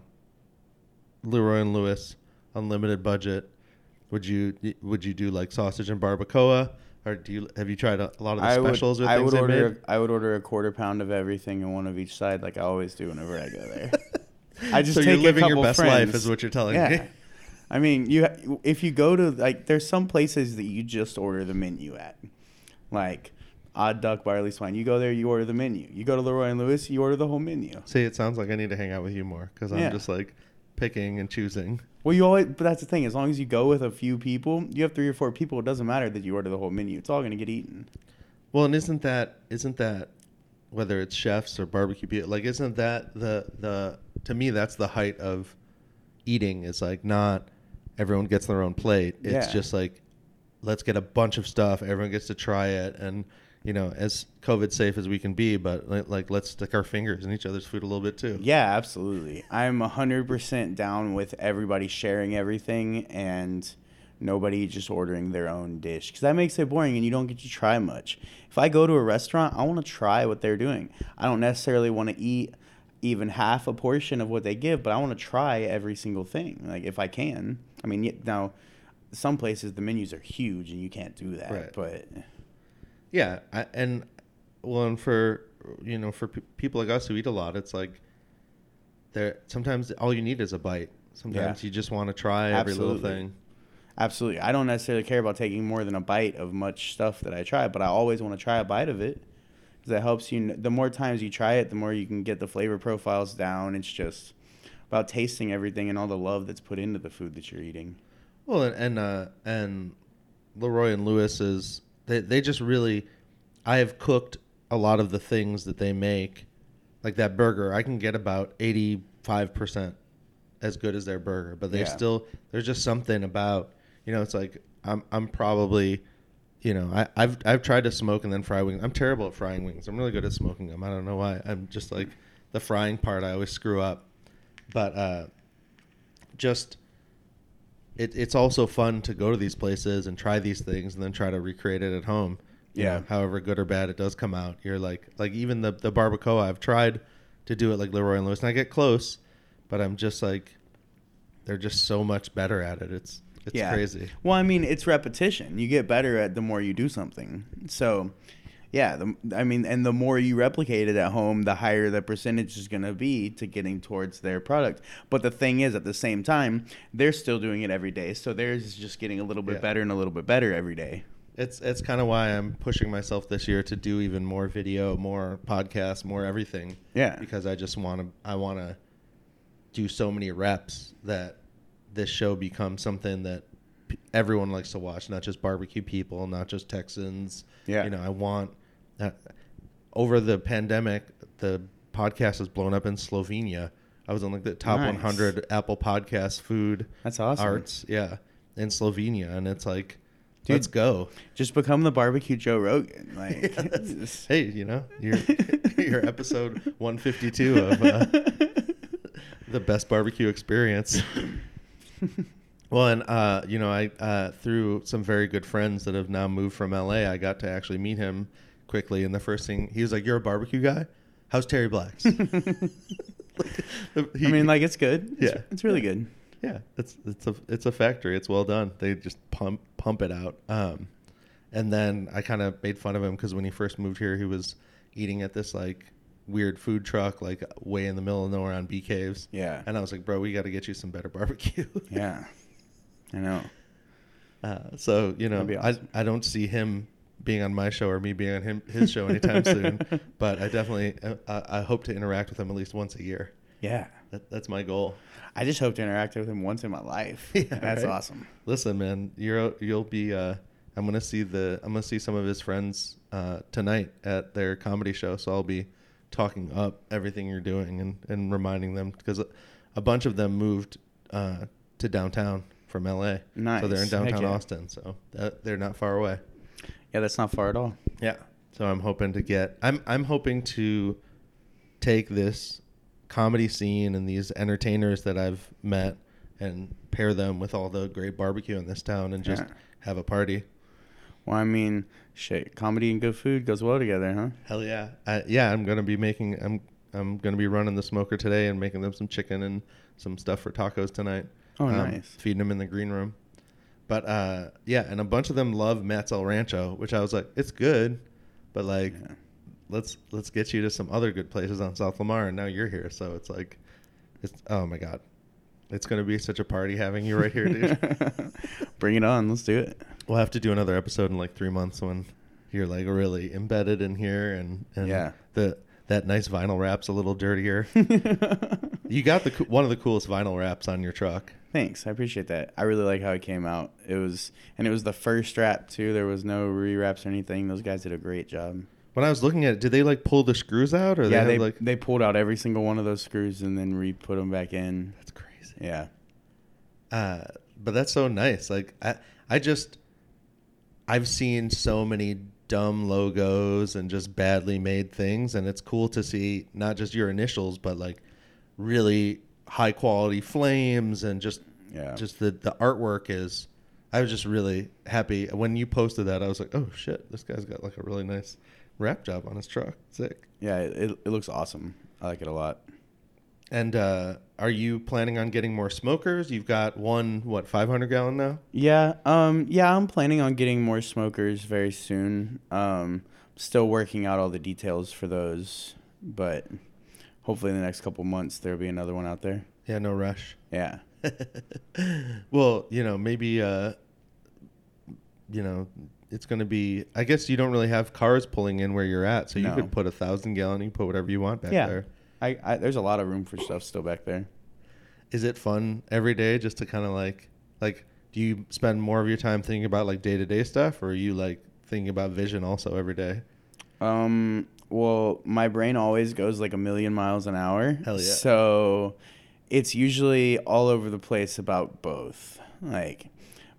Leroy and Lewis, unlimited budget, would you would you do like sausage and barbacoa, or do you have you tried a, a lot of the I would, specials or I would they order. made? I would order a quarter pound of everything and one of each side, like I always do whenever I go there. <laughs> I just so take you're living your best friends. life, is what you're telling yeah. me. <laughs> I mean, you if you go to like, there's some places that you just order the menu at, like Odd Duck Barley Swine. You go there, you order the menu. You go to Leroy and Lewis, you order the whole menu. See, it sounds like I need to hang out with you more because I'm Yeah. just like picking and choosing. Well, you always, but that's the thing. As long as you go with a few people, you have three or four people. It doesn't matter that you order the whole menu. It's all gonna get eaten. Well, and isn't that isn't that whether it's chefs or barbecue people like isn't that the the to me that's the height of eating is like not everyone gets their own plate. It's Yeah. just like let's get a bunch of stuff. Everyone gets to try it and you know, as COVID safe as we can be, but like, like let's stick our fingers in each other's food a little bit too. Yeah, absolutely. I'm 100% down with everybody sharing everything and nobody just ordering their own dish because that makes it boring and you don't get to try much. If I go to a restaurant, I want to try what they're doing. I don't necessarily want to eat even half a portion of what they give, but I want to try every single thing. Like if I can. I mean, now some places the menus are huge and you can't do that, Right. but Yeah, I, and well, and for you know, for pe- people like us who eat a lot, it's like there. Sometimes all you need is a bite. Sometimes Yeah. you just want to try every little thing. Absolutely. I don't necessarily care about taking more than a bite of much stuff that I try, but I always want to try a bite of it because that helps you. The more times you try it, the more you can get the flavor profiles down. It's just about tasting everything and all the love that's put into the food that you're eating. Well, and and, uh, and Leroy and Lewis is they they just really. I have cooked a lot of the things that they make, like that burger. I can get about eighty five percent as good as their burger, but they Yeah. still there's just something about you know it's like I'm I'm probably you know I I've I've tried to smoke and then fry wings. I'm terrible at frying wings. I'm really good at smoking them. I don't know why. I'm just like the frying part I always screw up, but uh, just it, it's also fun to go to these places and try these things and then try to recreate it at home. You Yeah. know, however good or bad it does come out, you're like like even the the barbacoa. I've tried to do it like Leroy and Lewis, and I get close, but I'm just like they're just so much better at it. It's it's crazy. Well, I mean, it's repetition. You get better at the more you do something. So, yeah, the, I mean, and the more you replicate it at home, the higher the percentage is going to be to getting towards their product. But the thing is, at the same time, they're still doing it every day. So theirs is just getting a little bit Yeah. better and a little bit better every day. It's it's kind of why I'm pushing myself this year to do even more video, more podcasts, more everything. Yeah. Because I just want to I want to do so many reps that this show becomes something that everyone likes to watch, not just barbecue people, not just Texans. Yeah. You know, I want that over the pandemic, the podcast has blown up in Slovenia. I was on like the top Nice. 100 Apple Podcast food That's awesome. arts, yeah, in Slovenia, and it's like, Dude, let's go. Just become the barbecue Joe Rogan. Like, <laughs> Yeah, <laughs> hey, you know, your <laughs> your episode 152 of uh, the best barbecue experience. Well, and uh, you know, I uh, through some very good friends that have now moved from LA, I got to actually meet him quickly. And the first thing he was like, "You're a barbecue guy? How's Terry Black's?" <laughs> <laughs> I mean, like it's good. It's, Yeah. it's really good. Yeah, it's it's a it's a factory. It's well done. They just pump pump it out. Um, and then I kind of made fun of him because when he first moved here, he was eating at this like weird food truck, like way in the middle of nowhere on Bee Caves. Yeah. And I was like, bro, we got to get you some better barbecue. Yeah. <laughs> I know. Uh, so you know, That'd awesome. I I don't see him being on my show or me being on him his show anytime <laughs> soon. But I definitely uh, I, I hope to interact with him at least once a year. Yeah. That, that's my goal. I just hope to interact with him once in my life. <laughs> Yeah, That's right? awesome. Listen, man, you're you'll be. Uh, I'm gonna see the. I'm gonna see some of his friends uh, tonight at their comedy show. So I'll be talking up everything you're doing and, and reminding them because a, a bunch of them moved uh, to downtown from LA. So they're in downtown yeah. Austin. So that, they're not far away. Yeah, that's not far at all. Yeah. So I'm hoping to get. I'm I'm hoping to take this comedy scene and these entertainers that I've met and pair them with all the great barbecue in this town and just Yeah. have a party. Well, I mean, shit, comedy and good food goes well together, huh? Hell yeah. I, yeah, I'm gonna be making. I'm I'm gonna be running the smoker today and making them some chicken and some stuff for tacos tonight. Oh, Um, nice. Feeding them in the green room. But uh, yeah, and a bunch of them love Matt's El Rancho, which I was like, it's good, but like, Yeah. let's let's get you to some other good places on South Lamar, and now you're here, so it's like, it's oh my god, it's gonna be such a party having you right here, dude. <laughs> Bring it on. Let's do it. we'll have to do another episode in like three months when you're like really embedded in here, and and Yeah. the that nice vinyl wrap's a little dirtier. <laughs> you got the one of the coolest vinyl wraps on your truck. Thanks. I appreciate that. I really like how it came out. It was, and it was the first wrap too. There was no rewraps or anything. Those guys did a great job. When I was looking at it, did they like pull the screws out, or yeah, they, they like they pulled out every single one of those screws and then re put them back in. that's crazy. Yeah. uh, but that's so nice. Like I, I just, I've seen so many dumb logos and just badly made things, and it's cool to see not just your initials, but like really high quality flames and just, Yeah. just the the artwork is. I was just really happy when you posted that. I was like, oh shit, this guy's got like a really nice wrap job on his truck. Sick. Yeah. It, it looks awesome. I like it a lot. And uh, are you planning on getting more smokers? You've got one, what, 500 gallon now? Yeah, um, yeah, I'm planning on getting more smokers very soon. Um, still working out all the details for those, but hopefully in the next couple months there'll be another one out there. Yeah, no rush. Yeah, <laughs> well, you know, maybe, uh, you know, it's going to be. I guess you don't really have cars pulling in where you're at, so you No. could put a thousand gallon. You can put whatever you want back yeah. there. I, I there's a lot of room for stuff still back there. Is it fun every day just to kind of like, like, do you spend more of your time thinking about like day to day stuff, or are you like thinking about vision also every day? Um, well, my brain always goes like a million miles an hour. Hell yeah. So it's usually all over the place about both. Like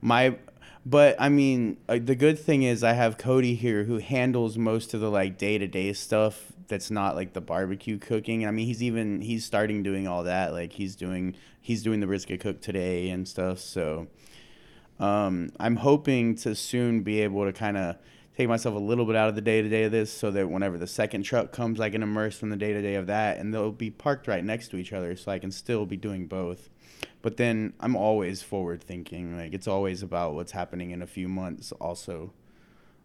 my But I mean, uh, the good thing is I have Cody here who handles most of the like day to day stuff that's not like the barbecue cooking. I mean, he's even he's starting doing all that. Like he's doing he's doing the brisket cook today and stuff. So um, I'm hoping to soon be able to kind of take myself a little bit out of the day to day of this, so that whenever the second truck comes, I can immerse in the day to day of that, and they'll be parked right next to each other, so I can still be doing both. But then I'm always forward thinking. Like it's always about what's happening in a few months, also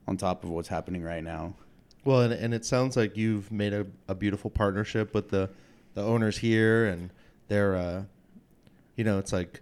on top of what's happening right now. Well, and, and it sounds like you've made a, a beautiful partnership with the, the owners here, and they're, uh, you know, it's like,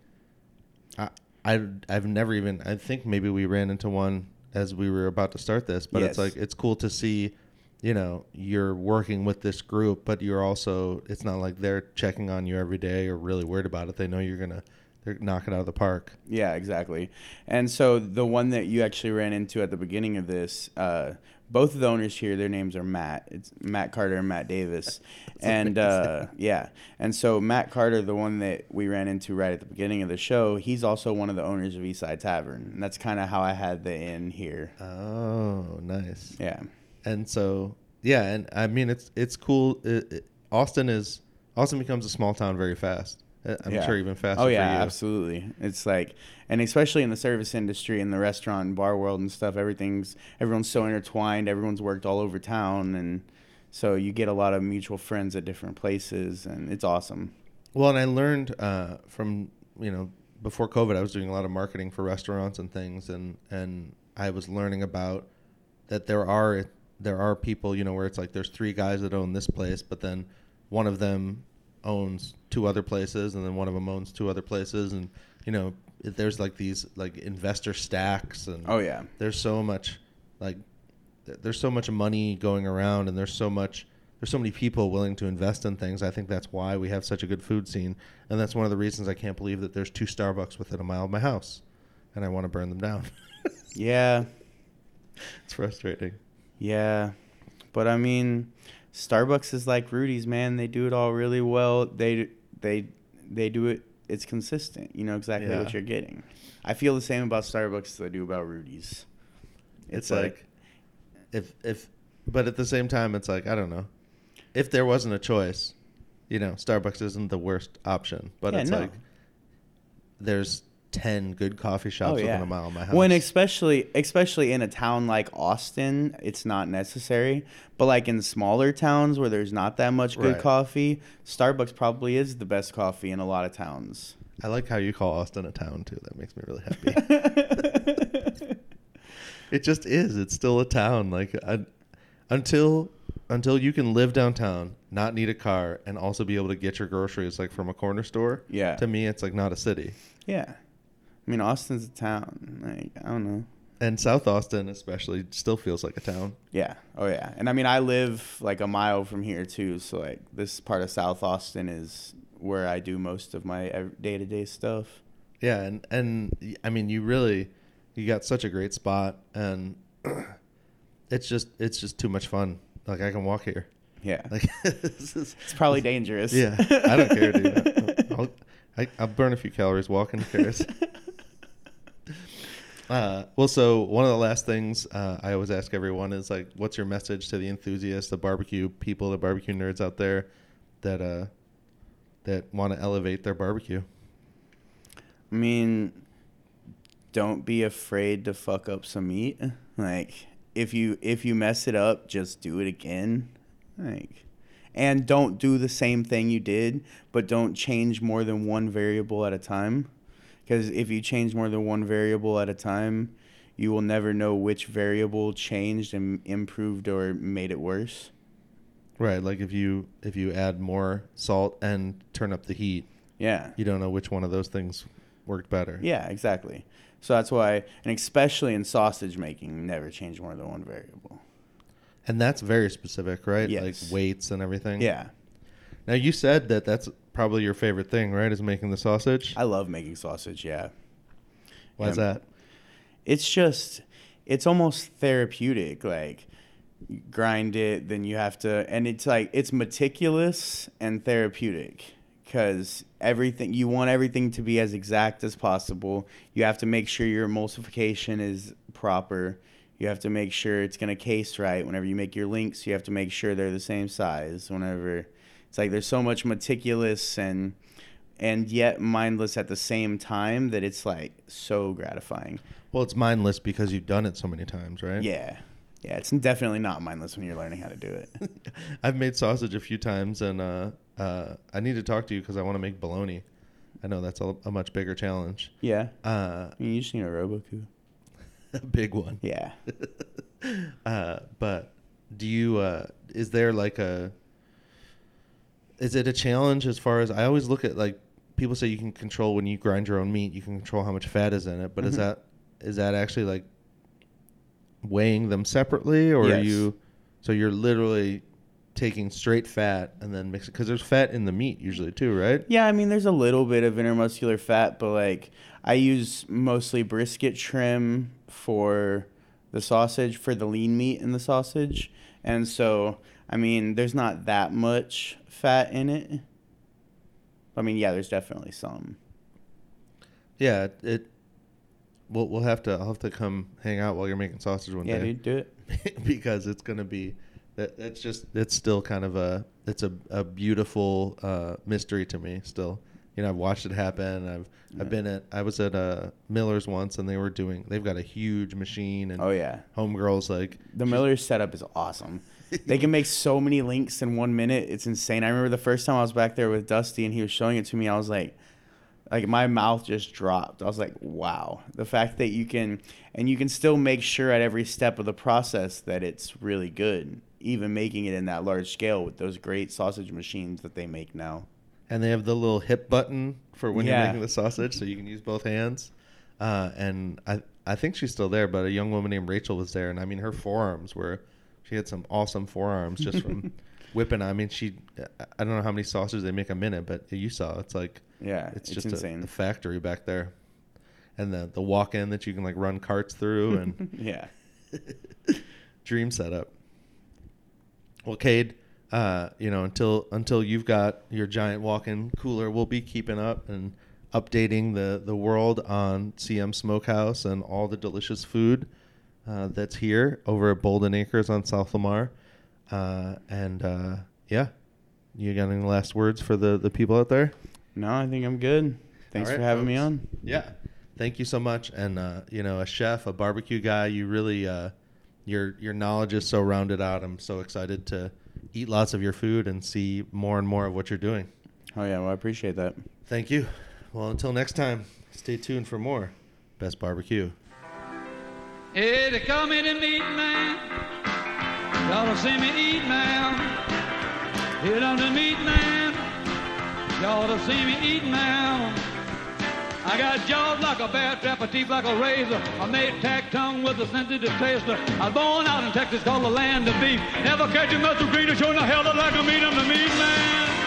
I, I, I've never even, I think maybe we ran into one as we were about to start this, but it's like, it's cool to see, you know, you're working with this group, but you're also, it's not like they're checking on you every day or really worried about it. They know you're going to, they're knock it out of the park. Yeah, exactly. And so the one that you actually ran into at the beginning of this, uh, both of the owners here, their names are Matt. It's Matt Carter and Matt Davis. <laughs> and uh, yeah, and so Matt Carter, the one that we ran into right at the beginning of the show, he's also one of the owners of Eastside Tavern, and that's kind of how I had the inn here. Oh, nice. Yeah, and so yeah and i mean it's it's cool it, it- austin is austin becomes a small town very fast i'm Yeah. sure even faster Oh yeah, for you absolutely. It's like, and especially in the service industry, in the restaurant and bar world and stuff, everything's everyone's so intertwined. Everyone's worked all over town, and so you get a lot of mutual friends at different places, and it's awesome. well and i learned uh, from you know before covid i was doing a lot of marketing for restaurants and things and and i was learning about that there are there are people you know where it's like there's three guys that own this place but then one of them owns two other places and then one of them owns two other places and you know there's like these like investor stacks and Oh yeah, there's so much like th- there's so much money going around and there's so much there's so many people willing to invest in things i think that's why we have such a good food scene and that's one of the reasons i can't believe that there's two starbucks within a mile of my house and i want to burn them down <laughs> yeah, it's frustrating yeah. But I mean, Starbucks is like Rudy's, man. They do it all really well. They they they do it. It's consistent. You know exactly Yeah. what you're getting. I feel the same about Starbucks as I do about Rudy's. it's, like, if if but at the same time it's like i don't know if there wasn't a choice you know starbucks isn't the worst option but Yeah, it's no. like there's 10 good coffee shops oh, within a mile of my house When especially especially in a town like Austin, it's not necessary. But like in smaller towns where there's not that much good Right. coffee, Starbucks probably is the best coffee in a lot of towns. I like how you call Austin a town too. That makes me really happy. <laughs> it just is. It's still a town. Like I, until until you can live downtown, not need a car, and also be able to get your groceries like from a corner store. Yeah. To me, it's like not a city. yeah. I mean Austin's a town. Like I don't know. And South Austin, especially, still feels like a town. Yeah. Oh yeah. And I mean I live like a mile from here too, so like this part of South Austin is where I do most of my day to day stuff. Yeah, and and I mean, you really, you got such a great spot, and <clears throat> it's just it's just too much fun. Like I can walk here. Yeah. Like <laughs> this is it's probably dangerous. Yeah, I don't care, dude. <laughs> I'll, I, I'll burn a few calories walking. Who cares? <laughs> Uh, well, so one of the last things uh, I always ask everyone is like, what's your message to the enthusiasts, the barbecue people, the barbecue nerds out there that uh, that want to elevate their barbecue? I mean, don't be afraid to fuck up some meat. Like if you if you mess it up, just do it again. Like and don't do the same thing you did, but don't change more than one variable at a time. Cuz if you change more than one variable at a time, you will never know which variable changed and improved or made it worse. Right, like if you if you add more salt and turn up the heat, Yeah. you don't know which one of those things worked better. Yeah, exactly. So that's why, and especially in sausage making, never change more than one variable. And that's very specific, right? Yes. Like weights and everything. Yeah, Now you said that that's probably your favorite thing, right? Is making the sausage. I love making sausage. Yeah, Why's that? it's just, it's almost therapeutic. Like, you grind it, then you have to, and it's like it's meticulous and therapeutic because everything you want everything to be as exact as possible. You have to make sure your emulsification is proper. You have to make sure it's gonna case right. Whenever you make your links, you have to make sure they're the same size. Whenever it's like there's so much meticulous and and yet mindless at the same time that it's like so gratifying. Well, it's mindless because you've done it so many times, right? Yeah. Yeah, it's definitely not mindless when you're learning how to do it. <laughs> I've made sausage a few times, and uh, uh, I need to talk to you because I want to make bologna. I know that's a, a much bigger challenge. yeah. Uh, I mean, you just need a Robot Coupe. <laughs> a big one. Yeah. <laughs> Uh, but do you? Uh, is there like a? Is it a challenge as far as I always look at like people say you can control when you grind your own meat, you can control how much fat is in it. But is Mhm. that is that actually like weighing them separately, or are Yes. you? So you're literally taking straight fat and then mixing because there's fat in the meat usually too, right? Yeah, I mean, there's a little bit of intermuscular fat, but like I use mostly brisket trim for the sausage, for the lean meat in the sausage. And so, I mean, there's not that much fat in it. I mean, yeah, there's definitely some. Yeah, it. it we'll we'll have to I'll have to come hang out while you're making sausage one Yeah, day. dude, do it. <laughs> because it's gonna be that that's just it's still kind of a it's a, a beautiful uh, mystery to me still you know I've watched it happen I've Yeah. I've been at I was at uh, Miller's once and they were doing they've got a huge machine and Oh, yeah. homegirls like The Miller's setup is awesome. They can make so many links in one minute. It's insane. I remember the first time I was back there with Dusty and he was showing it to me. I was like, like my mouth just dropped. I was like, wow. The fact that you can, and you can still make sure at every step of the process that it's really good, even making it in that large scale with those great sausage machines that they make now. and they have the little hip button for when Yeah. you're making the sausage so you can use both hands uh, and I I think she's still there but a young woman named Rachel was there and I mean her forearms were she had some awesome forearms just from <laughs> whipping I mean she I don't know how many sausages they make a minute but you saw it's like Yeah, it's, it's, just a, a factory back there. And the the walk in that you can like run carts through and <laughs> yeah. <laughs> dream setup. Well Cade uh, you know until until you've got your giant walk-in cooler we'll be keeping up and updating the the world on CM Smokehouse and all the delicious food uh, that's here over at Bouldin Acres on South Lamar uh, and uh, yeah you got any last words for the the people out there No, I think I'm good. Thanks All for right, having me on. Yeah. Thank you so much. And uh, you know, a chef, a barbecue guy, you really uh, your your knowledge is so rounded out. I'm so excited to eat lots of your food and see more and more of what you're doing. Oh, yeah. Well, I appreciate that. Thank you. Well, until next time, stay tuned for more Best Barbecue. Hey, they call me the meat man. Y'all see me eat now. Hit on the meat man. Y'all see me eat now. I got jaws like a bear trap, a teeth like a razor. I made tack tongue with a sensitive taster. I was born out in Texas, called the land of beef. Never catch a muscle green or show no hell like a meat. I'm the meat man.